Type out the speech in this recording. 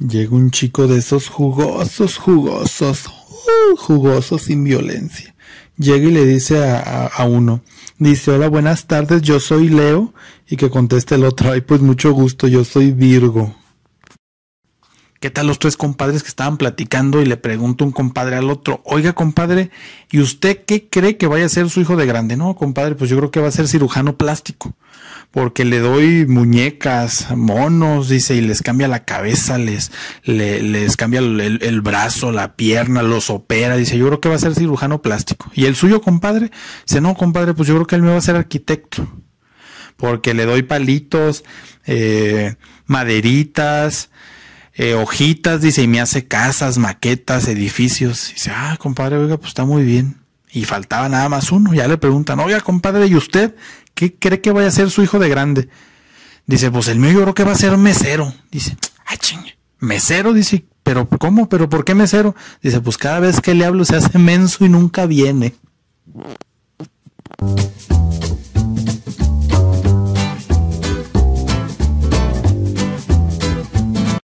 Llega un chico de esos jugosos, jugosos, uh, jugosos sin violencia. Llega y le dice a, a, uno, dice, hola, buenas tardes, yo soy Leo, y que conteste el otro, ay, pues mucho gusto, yo soy Virgo. ¿Qué tal los tres compadres que estaban platicando y le pregunta un compadre al otro, oiga compadre, ¿y usted qué cree que vaya a ser su hijo de grande? No, compadre, pues yo creo que va a ser cirujano plástico porque le doy muñecas, monos, dice, y les cambia la cabeza, les, les cambia el, brazo, la pierna, los opera, dice, yo creo que va a ser cirujano plástico. Y el suyo, compadre, dice, no, compadre, pues yo creo que él me va a ser arquitecto, porque le doy palitos, eh, maderitas, eh, hojitas, dice, y me hace casas, maquetas, edificios. Dice, ah, compadre, oiga, pues está muy bien. Y faltaba nada más uno. Ya le preguntan, oiga, compadre, ¿y usted qué cree que vaya a ser su hijo de grande? Dice, pues el mío yo creo que va a ser mesero. Dice, ay, ching, mesero, dice, pero ¿cómo? ¿Pero por qué mesero? Dice, pues cada vez que le hablo se hace menso y nunca viene.